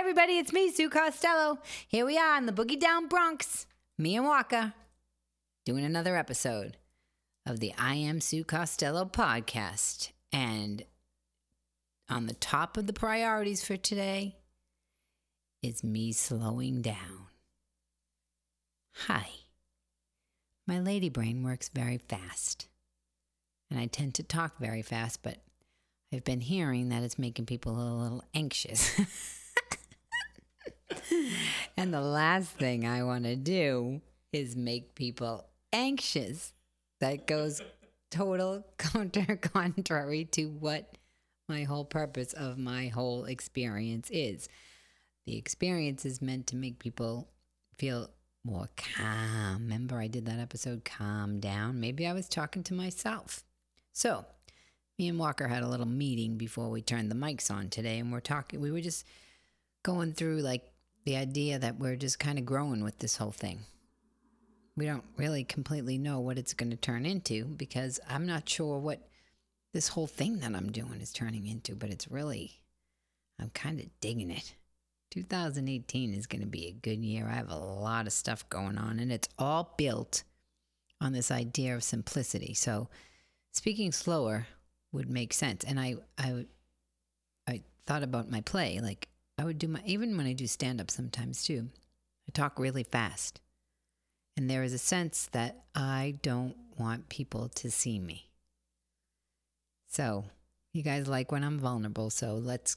everybody. It's me, Sue Costello. Here we are in the Boogie Down Bronx. Me and Walker, doing another episode of the I Am Sue Costello podcast. And on the top of the priorities for today is me slowing down. Hi. My lady brain works very fast. And I tend to talk very fast, but I've been hearing that it's making people a little anxious. and the last thing I want to do is make people anxious. That goes total counter contrary to what my whole purpose of my whole experience is. The experience is meant to make people feel more calm. Remember, I did that episode, Calm Down? Maybe I was talking to myself. So, me and Walker had a little meeting before we turned the mics on today, and we're talking, we were just going through like the idea that we're just kind of growing with this whole thing. We don't really completely know what it's going to turn into because I'm not sure what this whole thing that I'm doing is turning into, but it's really, I'm kind of digging it. 2018 is going to be a good year. I have a lot of stuff going on, and it's all built on this idea of simplicity. So, speaking slower would make sense. And I, I, I thought about my play. Like I would do my even when I do stand up sometimes too. I talk really fast, and there is a sense that I don't want people to see me. So, you guys like when I'm vulnerable. So let's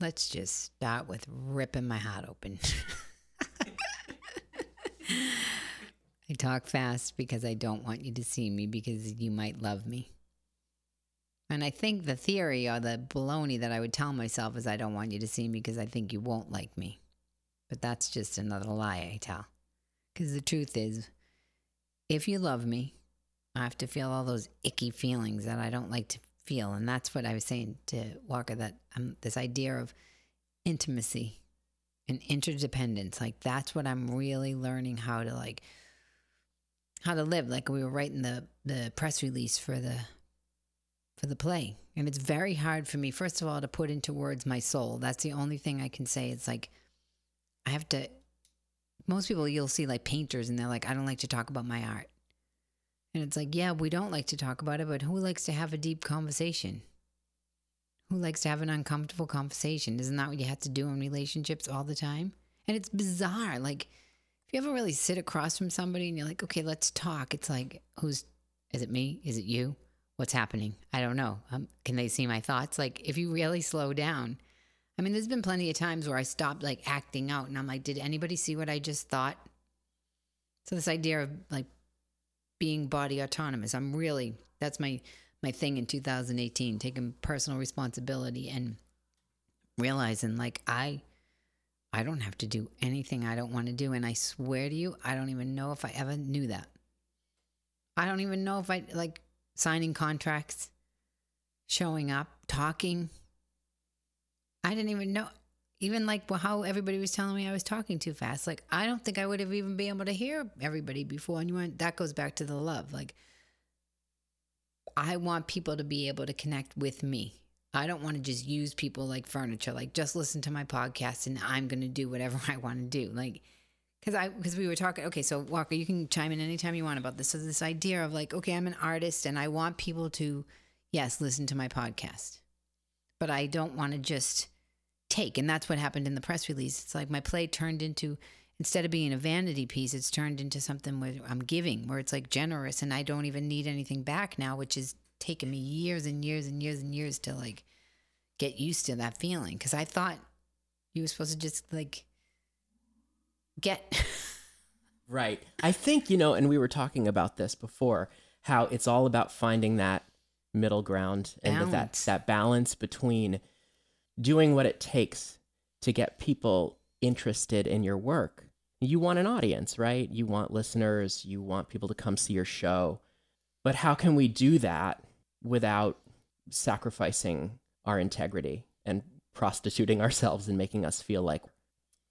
let's just start with ripping my heart open. I talk fast because I don't want you to see me because you might love me. And I think the theory or the baloney that I would tell myself is I don't want you to see me because I think you won't like me. But that's just another lie I tell. Because the truth is, if you love me, I have to feel all those icky feelings that I don't like to feel. And that's what I was saying to Walker that um, this idea of intimacy and interdependence, like that's what I'm really learning how to like, how to live. Like we were writing the, the press release for the for the play. And it's very hard for me, first of all, to put into words my soul. That's the only thing I can say. It's like, I have to, most people you'll see like painters and they're like, I don't like to talk about my art. And it's like, yeah, we don't like to talk about it, but who likes to have a deep conversation? Who likes to have an uncomfortable conversation? Isn't that what you have to do in relationships all the time? And it's bizarre. Like, if you ever really sit across from somebody and you're like, okay, let's talk, it's like, who's, is it me? Is it you? What's happening. I don't know. Um, can they see my thoughts? Like, if you really slow down, I mean, there's been plenty of times where I stopped like acting out and I'm like, did anybody see what I just thought? So, this idea of like being body autonomous, I'm really, that's my, my thing in 2018, taking personal responsibility and realizing like I, I don't have to do anything I don't want to do. And I swear to you, I don't even know if I ever knew that. I don't even know if I like signing contracts, showing up, talking. I didn't even know, even like how everybody was telling me I was talking too fast. Like, I don't think I would have even been able to hear everybody before. And you want, that goes back to the love. Like, I want people to be able to connect with me. I don't want to just use people like furniture, like just listen to my podcast and I'm going to do whatever I want to do. Like, because I because we were talking. Okay, so Walker, you can chime in anytime you want about this. So this idea of like, okay, I'm an artist and I want people to, yes, listen to my podcast, but I don't want to just take. And that's what happened in the press release. It's like my play turned into instead of being a vanity piece, it's turned into something where I'm giving, where it's like generous, and I don't even need anything back now, which is taken me years and years and years and years to like get used to that feeling. Because I thought you were supposed to just like get. right. I think, you know, and we were talking about this before, how it's all about finding that middle ground and that that balance between doing what it takes to get people interested in your work. You want an audience, right? You want listeners, you want people to come see your show. But how can we do that without sacrificing our integrity and prostituting ourselves and making us feel like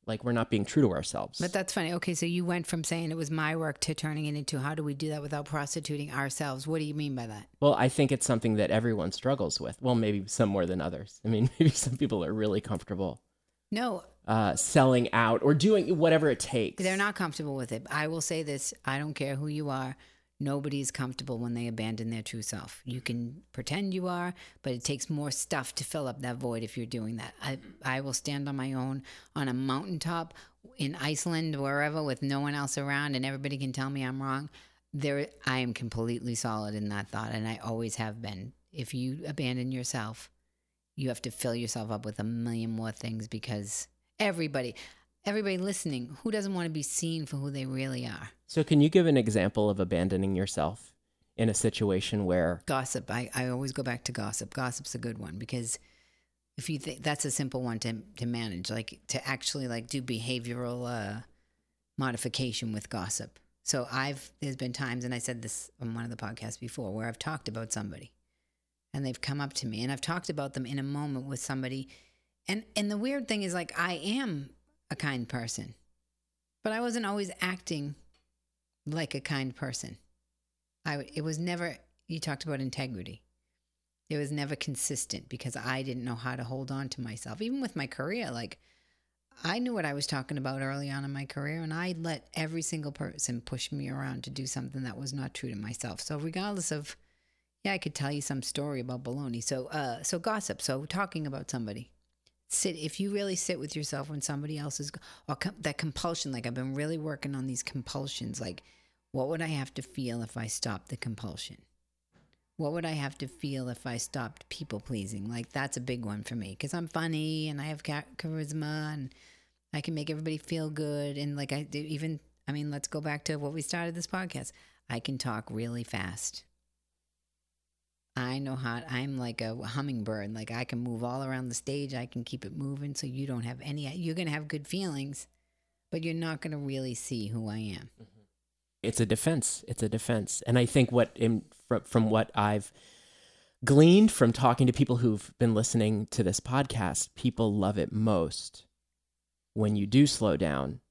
like we're not being true to ourselves. But that's funny. Okay, so you went from saying it was my work to turning it into how do we do that without prostituting ourselves? What do you mean by that? Well, I think it's something that everyone struggles with. Well, maybe some more than others. I mean, maybe some people are really comfortable. No, uh, selling out or doing whatever it takes. They're not comfortable with it. I will say this I don't care who you are. Nobody is comfortable when they abandon their true self. You can pretend you are, but it takes more stuff to fill up that void if you're doing that. I, I will stand on my own on a mountaintop in Iceland, wherever, with no one else around, and everybody can tell me I'm wrong. There, I am completely solid in that thought, and I always have been. If you abandon yourself, you have to fill yourself up with a million more things because everybody, everybody listening, who doesn't want to be seen for who they really are? So, can you give an example of abandoning yourself in a situation where gossip? I, I always go back to gossip. Gossip's a good one because if you think that's a simple one to to manage, like to actually like do behavioral uh, modification with gossip. So I've there's been times, and I said this on one of the podcasts before, where I've talked about somebody, and they've come up to me, and I've talked about them in a moment with somebody, and and the weird thing is like I am a kind person, but I wasn't always acting like a kind person. I it was never you talked about integrity. It was never consistent because I didn't know how to hold on to myself. Even with my career, like I knew what I was talking about early on in my career, and I let every single person push me around to do something that was not true to myself. So regardless of, yeah, I could tell you some story about baloney. So, uh, so gossip. So talking about somebody, sit if you really sit with yourself when somebody else is or com- that compulsion like i've been really working on these compulsions like what would i have to feel if i stopped the compulsion? What would i have to feel if i stopped people pleasing? Like that's a big one for me because i'm funny and i have charisma and i can make everybody feel good and like i do even i mean let's go back to what we started this podcast. I can talk really fast I know how I'm like a hummingbird. Like I can move all around the stage. I can keep it moving so you don't have any you're going to have good feelings, but you're not going to really see who I am. Mm-hmm. It's a defense. It's a defense. And I think what in, from, from what I've gleaned from talking to people who've been listening to this podcast, people love it most when you do slow down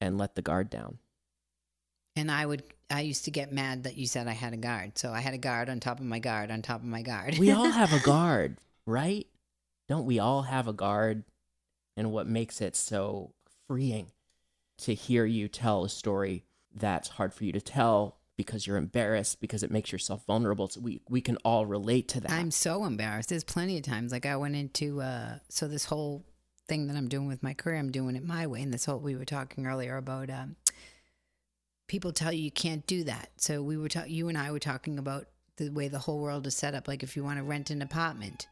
and let the guard down. And I would I used to get mad that you said I had a guard. So I had a guard on top of my guard on top of my guard. we all have a guard, right? Don't we all have a guard? And what makes it so freeing to hear you tell a story that's hard for you to tell because you're embarrassed because it makes yourself vulnerable. So we we can all relate to that. I'm so embarrassed. There's plenty of times like I went into uh so this whole thing that I'm doing with my career, I'm doing it my way. And this whole we were talking earlier about um people tell you you can't do that. So we were ta- you and I were talking about the way the whole world is set up. Like if you want to rent an apartment,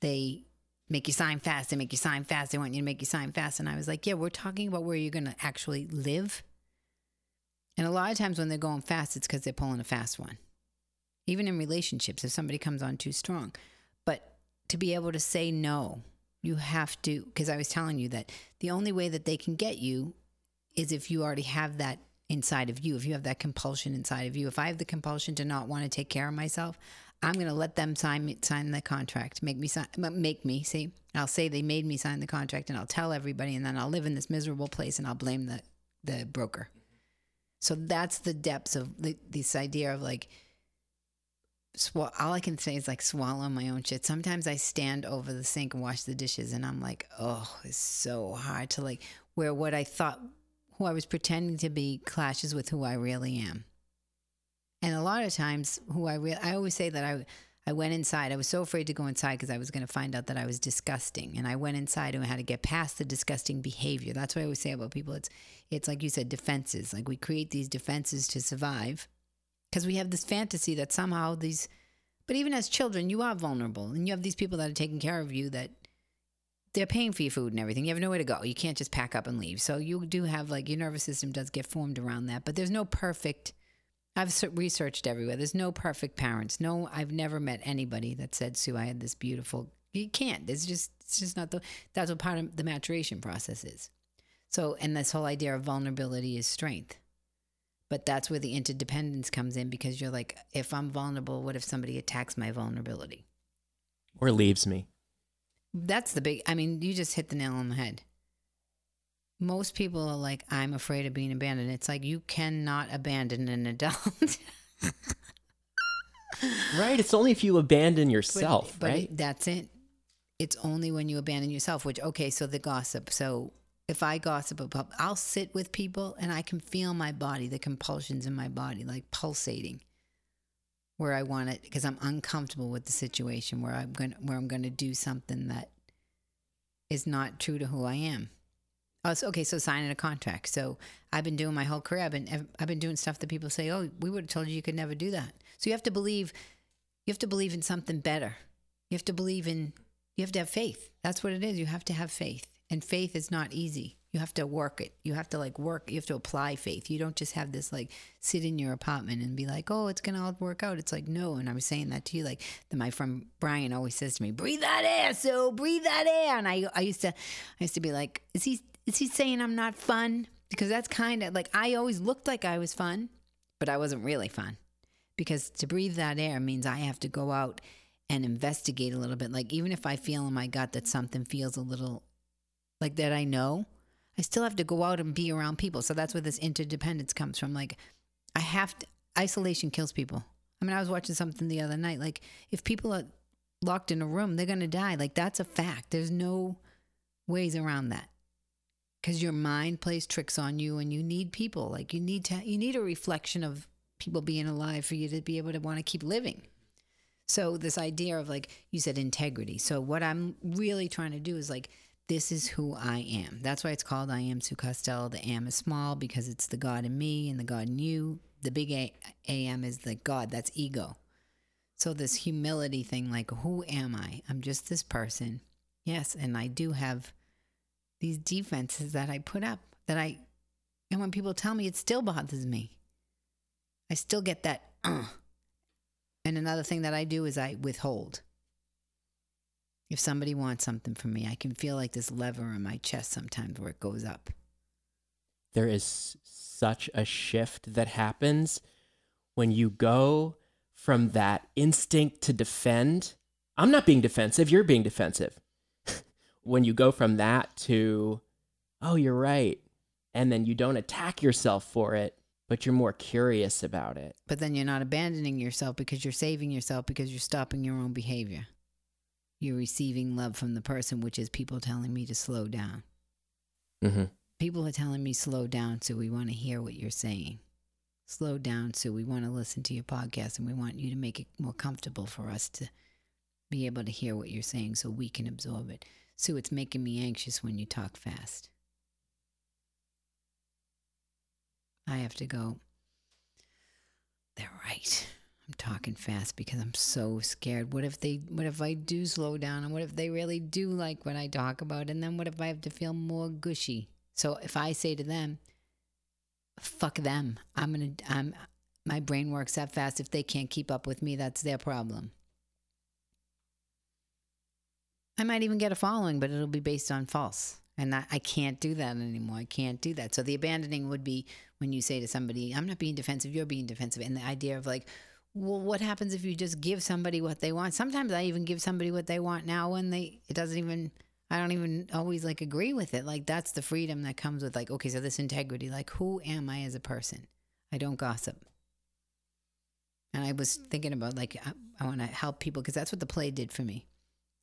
they make you sign fast. They make you sign fast. They want you to make you sign fast. And I was like, yeah, we're talking about where you're going to actually live. And a lot of times when they're going fast, it's because they're pulling a fast one. Even in relationships, if somebody comes on too strong. But to be able to say no, you have to, because I was telling you that the only way that they can get you is if you already have that inside of you, if you have that compulsion inside of you, if I have the compulsion to not want to take care of myself, I'm going to let them sign sign the contract, make me sign, make me see. I'll say they made me sign the contract, and I'll tell everybody, and then I'll live in this miserable place, and I'll blame the the broker. So that's the depths of the, this idea of like. Sw- all I can say is like swallow my own shit. Sometimes I stand over the sink and wash the dishes, and I'm like, oh, it's so hard to like where what I thought who I was pretending to be clashes with who I really am. And a lot of times, who I really, I always say that I, I went inside. I was so afraid to go inside because I was going to find out that I was disgusting. And I went inside and had to get past the disgusting behavior. That's what I always say about people. It's, it's like you said, defenses. Like we create these defenses to survive because we have this fantasy that somehow these, but even as children, you are vulnerable and you have these people that are taking care of you that they're paying for your food and everything. You have nowhere to go. You can't just pack up and leave. So you do have like your nervous system does get formed around that, but there's no perfect. I've researched everywhere. There's no perfect parents. No, I've never met anybody that said, "Sue, I had this beautiful." You can't. It's just it's just not the. That's what part of the maturation process is. So, and this whole idea of vulnerability is strength. But that's where the interdependence comes in because you're like, if I'm vulnerable, what if somebody attacks my vulnerability? Or leaves me. That's the big, I mean, you just hit the nail on the head. Most people are like, I'm afraid of being abandoned. It's like you cannot abandon an adult. right. It's only if you abandon yourself, but, but right? that's it. It's only when you abandon yourself, which, okay, so the gossip. So if I gossip about, I'll sit with people and I can feel my body, the compulsions in my body, like pulsating where I want it because I'm uncomfortable with the situation where I'm going where I'm going to do something that is not true to who I am. Oh, so, okay. So signing a contract. So I've been doing my whole career. I've been I've been doing stuff that people say, "Oh, we would have told you you could never do that." So you have to believe. You have to believe in something better. You have to believe in. You have to have faith. That's what it is. You have to have faith, and faith is not easy. You have to work it. You have to like work. You have to apply faith. You don't just have this like sit in your apartment and be like, oh, it's gonna all work out. It's like no. And I was saying that to you. Like the, my friend Brian always says to me, breathe that air. So breathe that air. And I I used to I used to be like, is he is he saying I'm not fun? Because that's kind of like I always looked like I was fun, but I wasn't really fun. Because to breathe that air means I have to go out and investigate a little bit. Like even if I feel in my gut that something feels a little like that, I know I still have to go out and be around people. So that's where this interdependence comes from. Like, I have to, isolation kills people. I mean, I was watching something the other night. Like, if people are locked in a room, they're going to die. Like, that's a fact. There's no ways around that. Because your mind plays tricks on you and you need people. Like, you need to, you need a reflection of people being alive for you to be able to want to keep living. So, this idea of like, you said integrity. So, what I'm really trying to do is like, this is who I am. That's why it's called I am Sue Costello. The am is small because it's the God in me and the God in you. The big a- am is the God, that's ego. So, this humility thing, like, who am I? I'm just this person. Yes, and I do have these defenses that I put up that I, and when people tell me, it still bothers me. I still get that, uh. And another thing that I do is I withhold. If somebody wants something from me, I can feel like this lever in my chest sometimes where it goes up. There is such a shift that happens when you go from that instinct to defend. I'm not being defensive, you're being defensive. when you go from that to, oh, you're right. And then you don't attack yourself for it, but you're more curious about it. But then you're not abandoning yourself because you're saving yourself because you're stopping your own behavior you're receiving love from the person, which is people telling me to slow down. Mm-hmm. People are telling me slow down, so we want to hear what you're saying. Slow down, so we want to listen to your podcast, and we want you to make it more comfortable for us to be able to hear what you're saying, so we can absorb it. So it's making me anxious when you talk fast. I have to go. They're right. I'm talking fast because I'm so scared. What if they what if I do slow down and what if they really do like what I talk about and then what if I have to feel more gushy? So if I say to them, fuck them. I'm going to I'm my brain works that fast if they can't keep up with me, that's their problem. I might even get a following, but it'll be based on false. And that, I can't do that anymore. I can't do that. So the abandoning would be when you say to somebody, I'm not being defensive, you're being defensive. And the idea of like, well, what happens if you just give somebody what they want? Sometimes I even give somebody what they want now when they, it doesn't even, I don't even always like agree with it. Like that's the freedom that comes with like, okay, so this integrity, like who am I as a person? I don't gossip. And I was hmm. thinking about like, I, I want to help people because that's what the play did for me.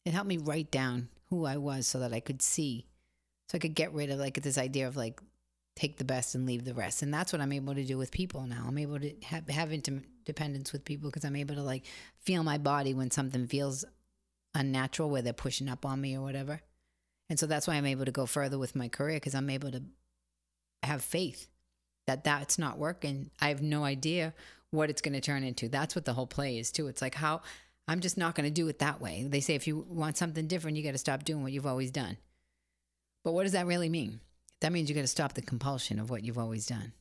It helped me write down who I was so that I could see, so I could get rid of like this idea of like, take the best and leave the rest. And that's what I'm able to do with people now. I'm able to have, have intimate dependence with people because I'm able to like feel my body when something feels unnatural, where they're pushing up on me or whatever. And so that's why I'm able to go further with my career because I'm able to have faith that that's not working. I have no idea what it's going to turn into. That's what the whole play is too. It's like how I'm just not going to do it that way. They say if you want something different, you got to stop doing what you've always done. But what does that really mean? That means you got to stop the compulsion of what you've always done.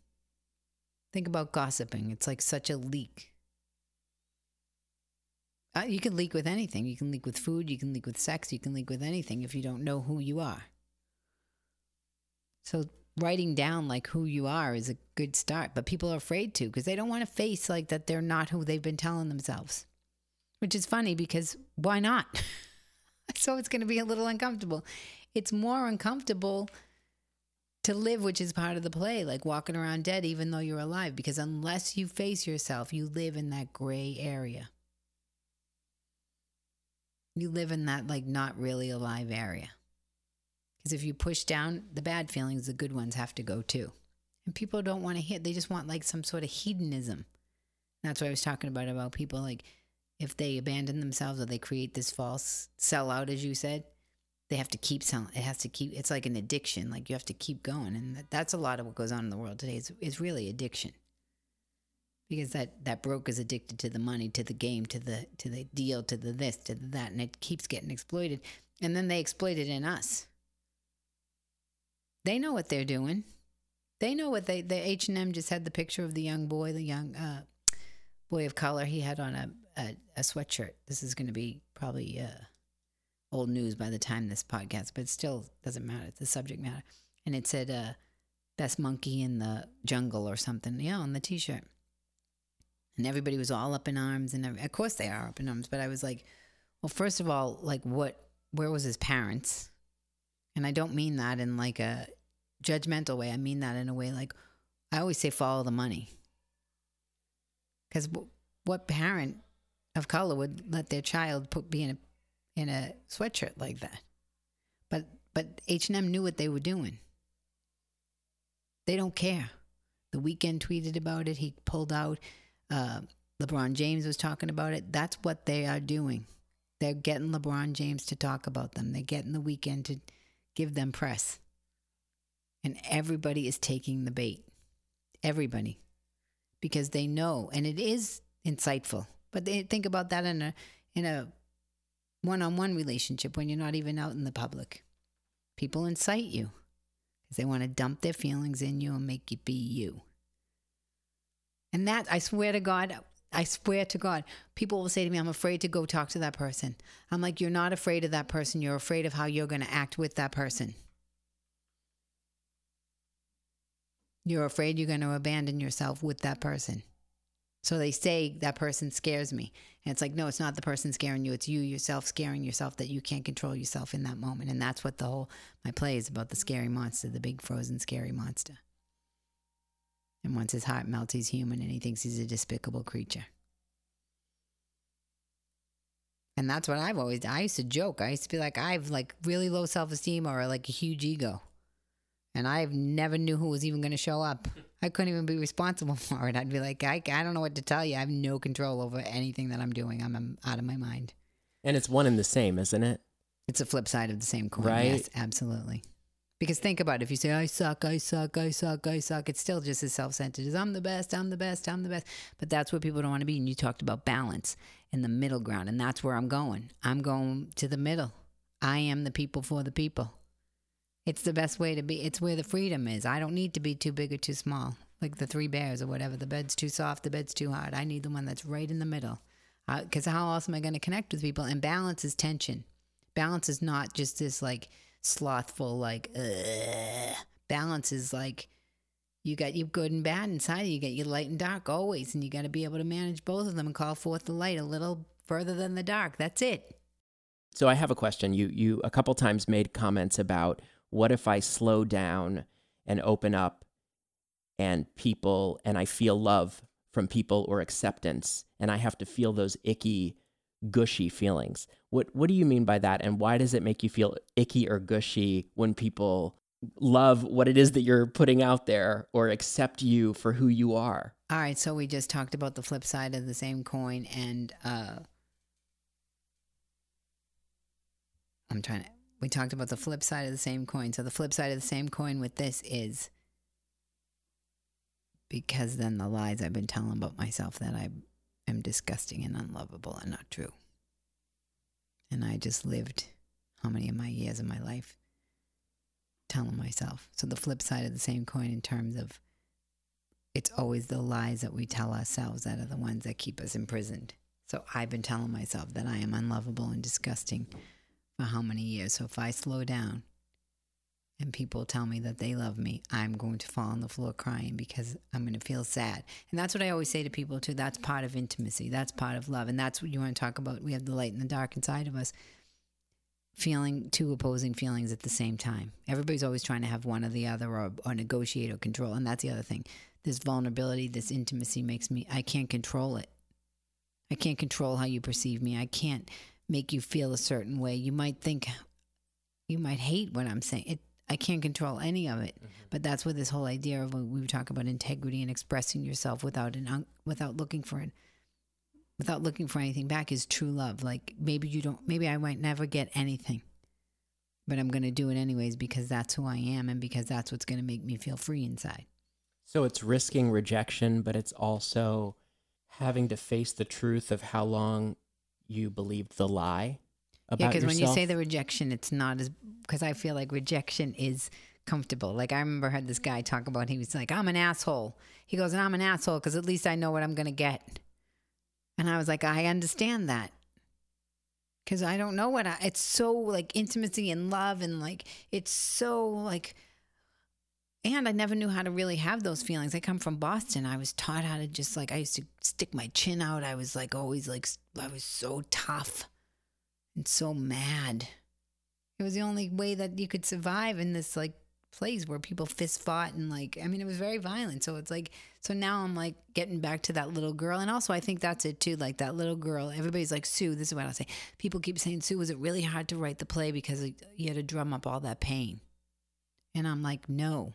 Think about gossiping. It's like such a leak. Uh, you can leak with anything. You can leak with food. You can leak with sex. You can leak with anything if you don't know who you are. So writing down like who you are is a good start, but people are afraid to because they don't want to face like that they're not who they've been telling themselves. Which is funny because why not? so it's going to be a little uncomfortable. It's more uncomfortable to live, which is part of the play, like walking around dead even though you're alive, because unless you face yourself, you live in that gray area. You live in that, like, not really alive area. Because if you push down the bad feelings, the good ones have to go too. And people don't want to hit, they just want like some sort of hedonism. That's what I was talking about about people like if they abandon themselves or they create this false sellout, as you said, they have to keep selling. It has to keep. It's like an addiction. Like you have to keep going, and that's a lot of what goes on in the world today. Is is really addiction, because that that broke is addicted to the money, to the game, to the to the deal, to the this, to the that, and it keeps getting exploited. And then they exploit it in us. They know what they're doing. They know what they. The H and M just had the picture of the young boy, the young uh, boy of color. He had on a a, a sweatshirt. This is going to be probably. Uh, old news by the time this podcast, but it still doesn't matter. It's the subject matter. And it said, uh, best monkey in the jungle or something. Yeah, on the t shirt. And everybody was all up in arms. And of course they are up in arms. But I was like, well, first of all, like, what, where was his parents? And I don't mean that in like a judgmental way. I mean that in a way like, I always say follow the money. Because w- what parent of color would let their child put, be in a in a sweatshirt like that. But but H&M knew what they were doing. They don't care. The Weeknd tweeted about it. He pulled out. Uh, LeBron James was talking about it. That's what they are doing. They're getting LeBron James to talk about them. They're getting the Weeknd to give them press. And everybody is taking the bait. Everybody. Because they know, and it is insightful. But they think about that in a in a one on one relationship when you're not even out in the public. People incite you because they want to dump their feelings in you and make you be you. And that, I swear to God, I swear to God, people will say to me, I'm afraid to go talk to that person. I'm like, you're not afraid of that person. You're afraid of how you're going to act with that person. You're afraid you're going to abandon yourself with that person. So they say that person scares me. And it's like, no, it's not the person scaring you. It's you yourself scaring yourself that you can't control yourself in that moment. And that's what the whole, my play is about the scary monster, the big frozen scary monster. And once his heart melts, he's human and he thinks he's a despicable creature. And that's what I've always, I used to joke. I used to be like, I have like really low self esteem or like a huge ego. And I've never knew who was even going to show up. I couldn't even be responsible for it. I'd be like, I, I don't know what to tell you. I have no control over anything that I'm doing. I'm, I'm out of my mind. And it's one and the same, isn't it? It's a flip side of the same coin. Right. Yes, absolutely. Because think about it. If you say, I suck, I suck, I suck, I suck, it's still just as self centered as I'm the best, I'm the best, I'm the best. But that's what people don't want to be. And you talked about balance in the middle ground. And that's where I'm going. I'm going to the middle. I am the people for the people. It's the best way to be. It's where the freedom is. I don't need to be too big or too small, like the three bears or whatever. The bed's too soft, the bed's too hard. I need the one that's right in the middle. Because uh, how else am I going to connect with people? And balance is tension. Balance is not just this like slothful, like, Ugh. balance is like, you got your good and bad inside you. get your light and dark always, and you got to be able to manage both of them and call forth the light a little further than the dark. That's it. So I have a question. You you a couple times made comments about what if I slow down and open up and people and I feel love from people or acceptance and I have to feel those icky gushy feelings. What what do you mean by that and why does it make you feel icky or gushy when people love what it is that you're putting out there or accept you for who you are? All right, so we just talked about the flip side of the same coin and uh I'm trying to we talked about the flip side of the same coin. So the flip side of the same coin with this is because then the lies I've been telling about myself that I am disgusting and unlovable are not true. And I just lived how many of my years of my life telling myself. So the flip side of the same coin in terms of it's always the lies that we tell ourselves that are the ones that keep us imprisoned. So I've been telling myself that I am unlovable and disgusting for how many years. So if I slow down and people tell me that they love me, I'm going to fall on the floor crying because I'm going to feel sad. And that's what I always say to people too. That's part of intimacy. That's part of love. And that's what you want to talk about. We have the light and the dark inside of us. Feeling two opposing feelings at the same time. Everybody's always trying to have one or the other or, or negotiate or control. And that's the other thing. This vulnerability, this intimacy makes me, I can't control it. I can't control how you perceive me. I can't make you feel a certain way. You might think you might hate what I'm saying. It I can't control any of it. Mm-hmm. But that's where this whole idea of when we talk about integrity and expressing yourself without an without looking for it, without looking for anything back is true love. Like maybe you don't, maybe I might never get anything, but I'm going to do it anyways because that's who I am and because that's what's going to make me feel free inside. So it's risking rejection, but it's also having to face the truth of how long you believed the lie about yeah, because when you say the rejection, it's not as because I feel like rejection is comfortable. Like I remember I heard this guy talk about he was like, I'm an asshole. He goes, and I'm an asshole because at least I know what I'm gonna get. And I was like, I understand that. Cause I don't know what I it's so like intimacy and love and like it's so like and I never knew how to really have those feelings. I come from Boston. I was taught how to just like I used to stick my chin out. I was like always like I was so tough and so mad. It was the only way that you could survive in this like place where people fist fought and like I mean it was very violent. So it's like so now I'm like getting back to that little girl and also I think that's it too like that little girl. Everybody's like Sue, this is what I'll say. People keep saying Sue was it really hard to write the play because you had to drum up all that pain. And I'm like no.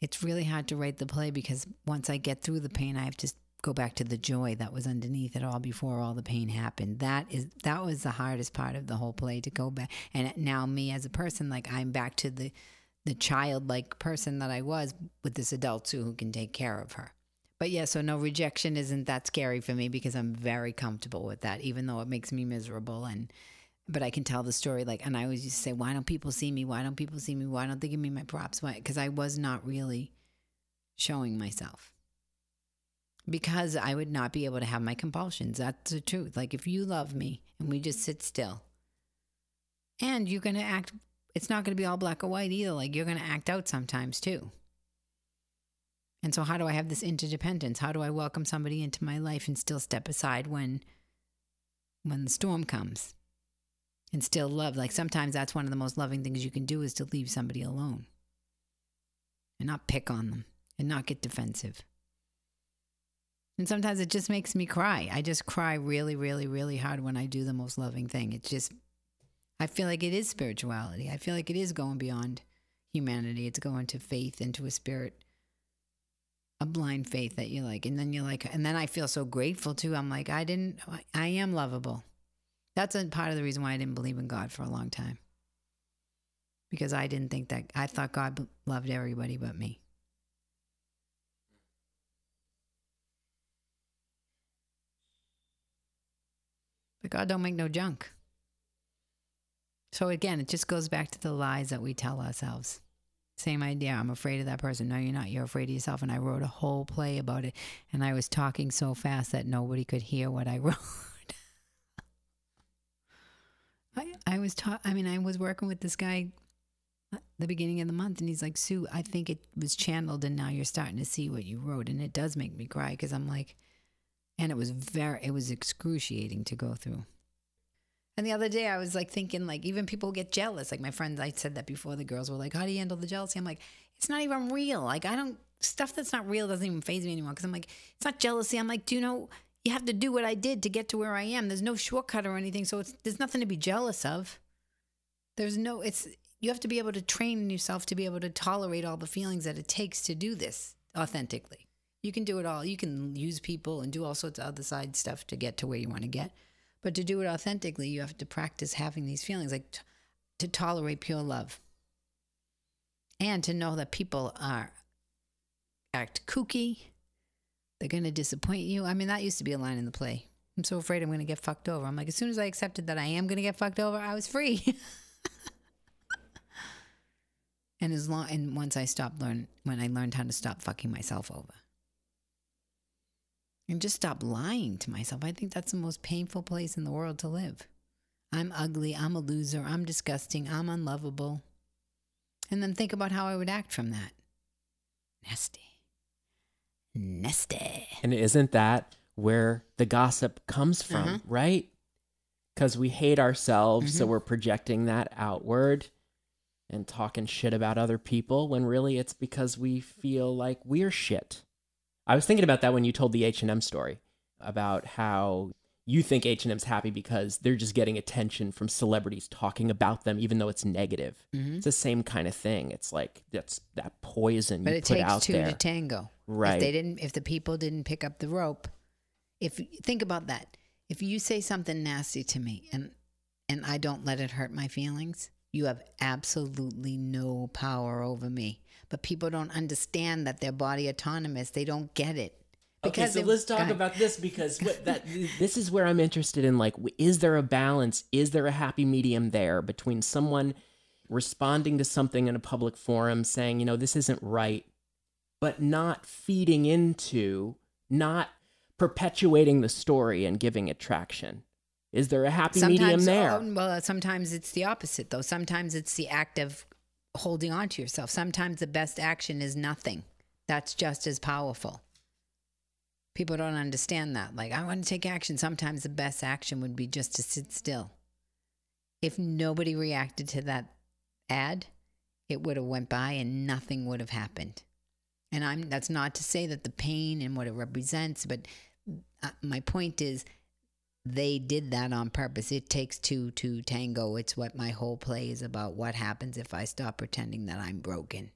It's really hard to write the play because once I get through the pain I have to go back to the joy that was underneath it all before all the pain happened. That is that was the hardest part of the whole play to go back. And now me as a person, like I'm back to the the childlike person that I was with this adult Sue who can take care of her. But yeah, so no rejection isn't that scary for me because I'm very comfortable with that, even though it makes me miserable and but I can tell the story like and I always used to say, Why don't people see me? Why don't people see me? Why don't they give me my props? Why because I was not really showing myself because I would not be able to have my compulsions. That's the truth. Like if you love me and we just sit still, and you're going to act, it's not going to be all black or white either. Like you're going to act out sometimes too. And so, how do I have this interdependence? How do I welcome somebody into my life and still step aside when, when the storm comes, and still love? Like sometimes that's one of the most loving things you can do is to leave somebody alone, and not pick on them, and not get defensive. And sometimes it just makes me cry. I just cry really, really, really hard when I do the most loving thing. It's just, I feel like it is spirituality. I feel like it is going beyond humanity. It's going to faith, into a spirit, a blind faith that you like. And then you're like, and then I feel so grateful too. I'm like, I didn't, I am lovable. That's a part of the reason why I didn't believe in God for a long time. Because I didn't think that, I thought God loved everybody but me. But God don't make no junk. So again, it just goes back to the lies that we tell ourselves. Same idea. I'm afraid of that person. No, you're not. You're afraid of yourself. And I wrote a whole play about it. And I was talking so fast that nobody could hear what I wrote. I, was taught, I mean, I was working with this guy uh, the beginning of the month and he's like, Sue, I think it was channeled and now you're starting to see what you wrote. And it does make me cry because I'm like, and it was very it was excruciating to go through. And the other day i was like thinking like even people get jealous. Like my friends i said that before the girls were like how do you handle the jealousy? I'm like it's not even real. Like i don't stuff that's not real doesn't even phase me anymore because i'm like it's not jealousy. I'm like do you know you have to do what i did to get to where i am there's no shortcut or anything so it's there's nothing to be jealous of there's no it's you have to be able to train yourself to be able to tolerate all the feelings that it takes to do this authentically you can do it all. You can use people and do all sorts of other side stuff to get to where you want to get. But to do it authentically, you have to practice having these feelings, like t- to tolerate pure love. And to know that people are act kooky. They're going to disappoint you. I mean, that used to be a line in the play. I'm so afraid I'm going to get fucked over. I'm like, as soon as I accepted that I am going to get fucked over, I was free. and as long and once I stopped learn when I learned how to stop fucking myself over and just stop lying to myself. I think that's the most painful place in the world to live. I'm ugly. I'm a loser. I'm disgusting. I'm unlovable. And then think about how I would act from that. Nasty. Nasty. And isn't that where the gossip comes from, uh-huh. right? Because we hate ourselves, mm-hmm. so we're projecting that outward and talking shit about other people when really it's because we feel like we're shit. I was thinking about that when you told the H&M story about how you think H&M's happy because they're just getting attention from celebrities talking about them even though it's negative. Mm-hmm. It's the same kind of thing. It's like that's that poison but you it put takes out two to tango. Right. If they didn't if the people didn't pick up the rope, if think about that. If you say something nasty to me and and I don't let it hurt my feelings, you have absolutely no power over me. But people don't understand that they're body autonomous. They don't get it. Okay, so let's talk about this because what that this is where I'm interested in like is there a balance? Is there a happy medium there between someone responding to something in a public forum saying, you know, this isn't right, but not feeding into, not perpetuating the story and giving it traction? Is there a happy sometimes, medium there? Oh, well, sometimes it's the opposite though. Sometimes it's the act of holding on to yourself. Sometimes the best action is nothing. That's just as powerful people don't understand that. Like, I want to take action. Sometimes the best action would be just to sit still. If nobody reacted to that ad, it would have went by and nothing would have happened. And I'm that's not to say that the pain and what it represents, but uh, my point is they did that on purpose. It takes two to tango. It's what my whole play is about. What happens if I stop pretending that I'm broken?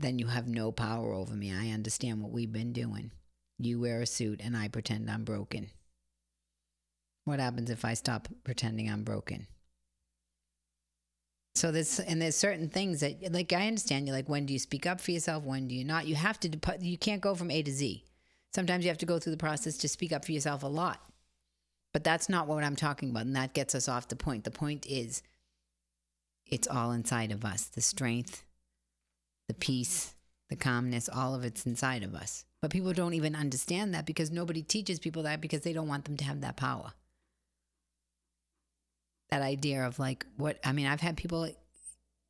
then you have no power over me. I understand what we've been doing. You wear a suit and I pretend I'm broken. What happens if I stop pretending I'm broken? So there's and there's certain things that like I understand you like when do you speak up for yourself when do you not you have to dep- you can't go from A to Z. Sometimes you have to go through the process to speak up for yourself a lot. But that's not what I'm talking about and that gets us off the point. The point is it's all inside of us. The strength, the peace, the calmness, all of it's inside of us. But people don't even understand that because nobody teaches people that because they don't want them to have that power. That idea of like, what, I mean, I've had people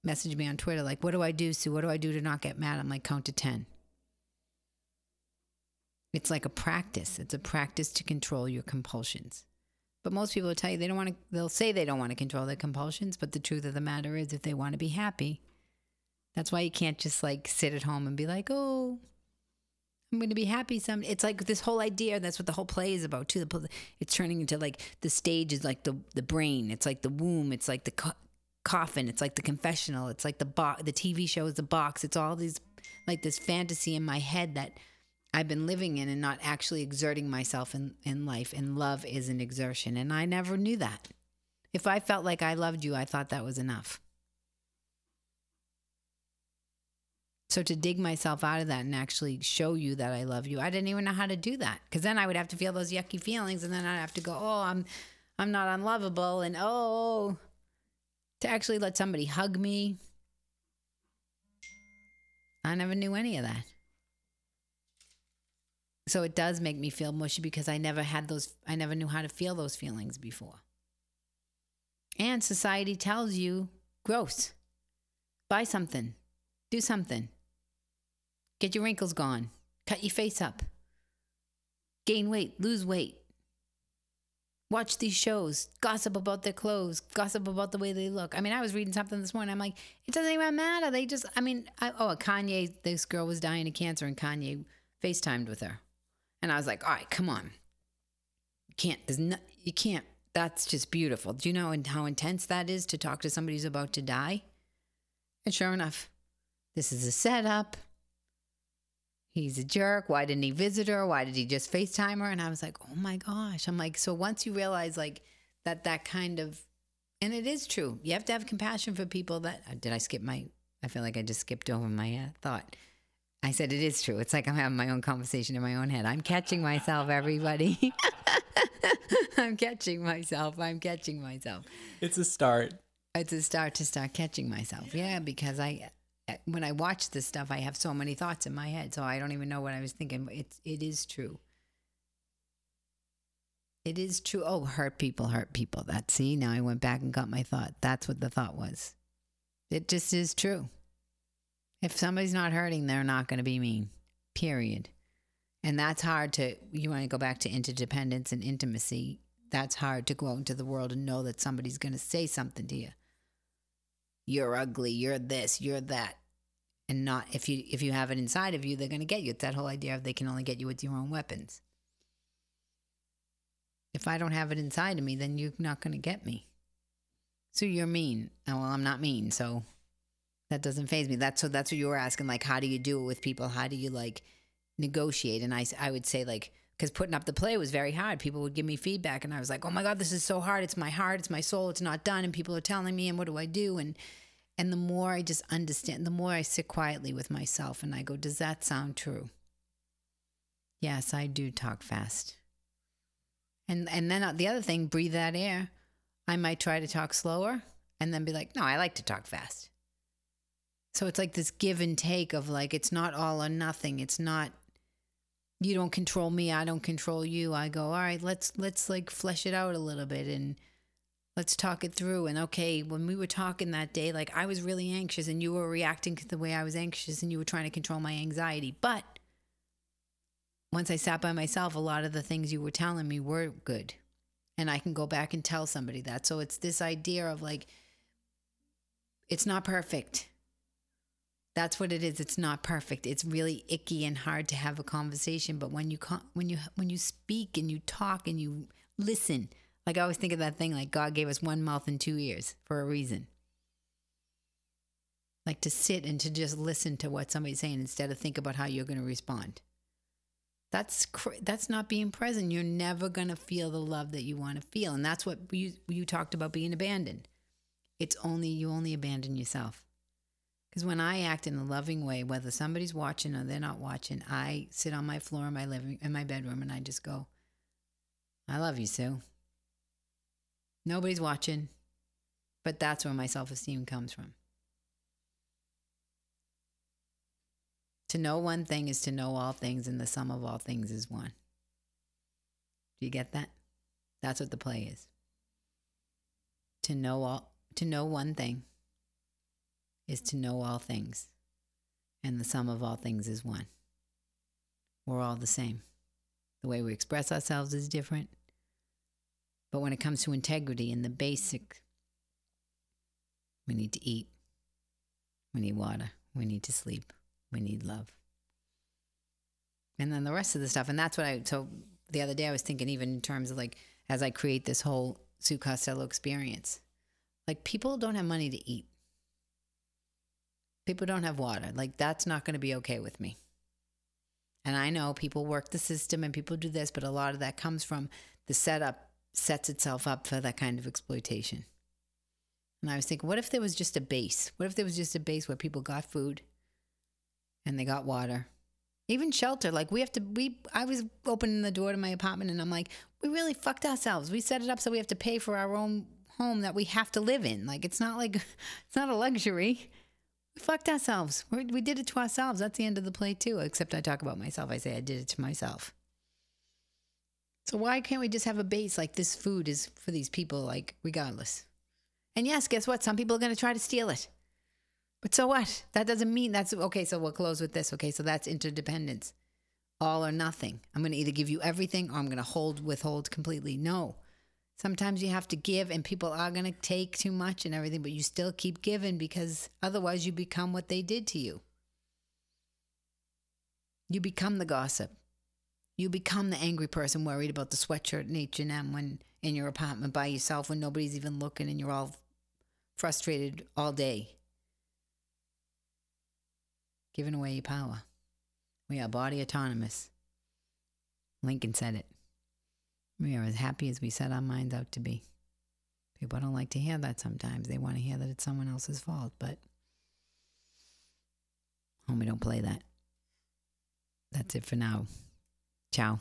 message me on Twitter, like, what do I do, Sue? What do I do to not get mad? I'm like, count to 10. It's like a practice. It's a practice to control your compulsions. But most people will tell you they don't want to, they'll say they don't want to control their compulsions. But the truth of the matter is, if they want to be happy, that's why you can't just like sit at home and be like, oh, I'm going to be happy. Some. It's like this whole idea. That's what the whole play is about too. The It's turning into like the stage is like the the brain. It's like the womb. It's like the co- coffin. It's like the confessional. It's like the box. The TV show is the box. It's all these like this fantasy in my head that I've been living in and not actually exerting myself in in life. And love is an exertion. And I never knew that. If I felt like I loved you, I thought that was enough. So to dig myself out of that and actually show you that I love you, I didn't even know how to do that because then I would have to feel those yucky feelings, and then I'd have to go, oh, I'm, I'm not unlovable, and oh, to actually let somebody hug me. I never knew any of that. So it does make me feel mushy because I never had those, I never knew how to feel those feelings before. And society tells you, gross, buy something, do something. Get your wrinkles gone. Cut your face up. Gain weight, lose weight. Watch these shows, gossip about their clothes, gossip about the way they look. I mean, I was reading something this morning. I'm like, it doesn't even matter. They just, I mean, I, oh, Kanye, this girl was dying of cancer, and Kanye FaceTimed with her. And I was like, all right, come on. You can't, there's no, you can't, that's just beautiful. Do you know how intense that is to talk to somebody who's about to die? And sure enough, this is a setup he's a jerk. Why didn't he visit her? Why did he just FaceTime her? And I was like, oh my gosh. I'm like, so once you realize like that, that kind of, and it is true. You have to have compassion for people that, uh, did I skip my, I feel like I just skipped over my uh, thought. I said, it is true. It's like I'm having my own conversation in my own head. I'm catching myself, everybody. I'm catching myself. I'm catching myself. It's a start. It's a start to start catching myself. Yeah, because I, when I watch this stuff, I have so many thoughts in my head, so I don't even know what I was thinking. It's it is true. It is true. Oh, hurt people, hurt people. That see now I went back and got my thought. That's what the thought was. It just is true. If somebody's not hurting, they're not going to be mean. Period. And that's hard to. You want to go back to interdependence and intimacy. That's hard to go out into the world and know that somebody's going to say something to you. You're ugly. You're this. You're that and not if you if you have it inside of you they're going to get you it's that whole idea of they can only get you with your own weapons If I don't have it inside of me, then you're not going to get me. So you're mean. Oh, well, I'm not mean, so that doesn't phase me. That's so that's what you were asking. Like, how do you do it with people? How do you like negotiate? And I, I would say like, because putting up the play was very hard. People would give me feedback, and I was like, oh my god, this is so hard. It's my heart, it's my soul, it's not done, and people are telling me, and what do I do? And and the more I just understand, the more I sit quietly with myself, and I go, does that sound true? Yes, I do talk fast. And and then uh, the other thing, breathe that air. I might try to talk slower and then be like, no, I like to talk fast. So it's like this give and take of like, it's not all or nothing. It's not, you don't control me. I don't control you. I go, all right, let's, let's like flesh it out a little bit and let's talk it through. And okay, when we were talking that day, like I was really anxious and you were reacting to the way I was anxious and you were trying to control my anxiety. But once I sat by myself, a lot of the things you were telling me were good and I can go back and tell somebody that. So it's this idea of like, it's not perfect. That's what it is. It's not perfect. It's really icky and hard to have a conversation. But when you when you when you speak and you talk and you listen, like I always think of that thing, like God gave us one mouth and two ears for a reason. Like to sit and to just listen to what somebody's saying instead of think about how you're going to respond. That's that's not being present. You're never gonna feel the love that you want to feel, and that's what you you talked about being abandoned. It's only you only abandon yourself. Because when I act in a loving way, whether somebody's watching or they're not watching, I sit on my floor in my living in my bedroom and I just go, "I love you, Sue." Nobody's watching, but that's where my self esteem comes from. To know one thing is to know all things, and the sum of all things is one. Do you get that? That's what the play is. To know all to know one thing is to know all things, and the sum of all things is one. We're all the same. The way we express ourselves is different. But when it comes to integrity and the basic, we need to eat, we need water, we need to sleep, we need love. And then the rest of the stuff. And that's what I, so the other day I was thinking, even in terms of like, as I create this whole Sue Costello experience, like people don't have money to eat. People don't have water. Like that's not going to be okay with me. And I know people work the system and people do this, but a lot of that comes from the setup sets itself up for that kind of exploitation. And I was thinking, what if there was just a base? What if there was just a base where people got food and they got water. Even shelter, like we have to, we, I was opening the door to my apartment and I'm like, we really fucked ourselves. We set it up so we have to pay for our own home that we have to live in. Like it's not like, it's not a luxury. We fucked ourselves. we we did it to ourselves. That's the end of the play too. Except I talk about myself. I say I did it to myself. So why can't we just have a base like this food is for these people, like regardless? And yes, guess what? Some people are going to try to steal it. But so what? That doesn't mean that's okay. So we'll close with this. Okay, so that's interdependence, all or nothing. I'm going to either give you everything or I'm going to hold, withhold completely. No. Sometimes you have to give, and people are going to take too much and everything, but you still keep giving because otherwise you become what they did to you. You become the gossip. You become the angry person worried about the sweatshirt in H&M when in your apartment by yourself when nobody's even looking and you're all frustrated all day giving away your power. We are body autonomous. Lincoln said it. We are as happy as we set our minds out to be. People don't like to hear that sometimes. They want to hear that it's someone else's fault, but homie, don't play that. That's it for now. Ciao.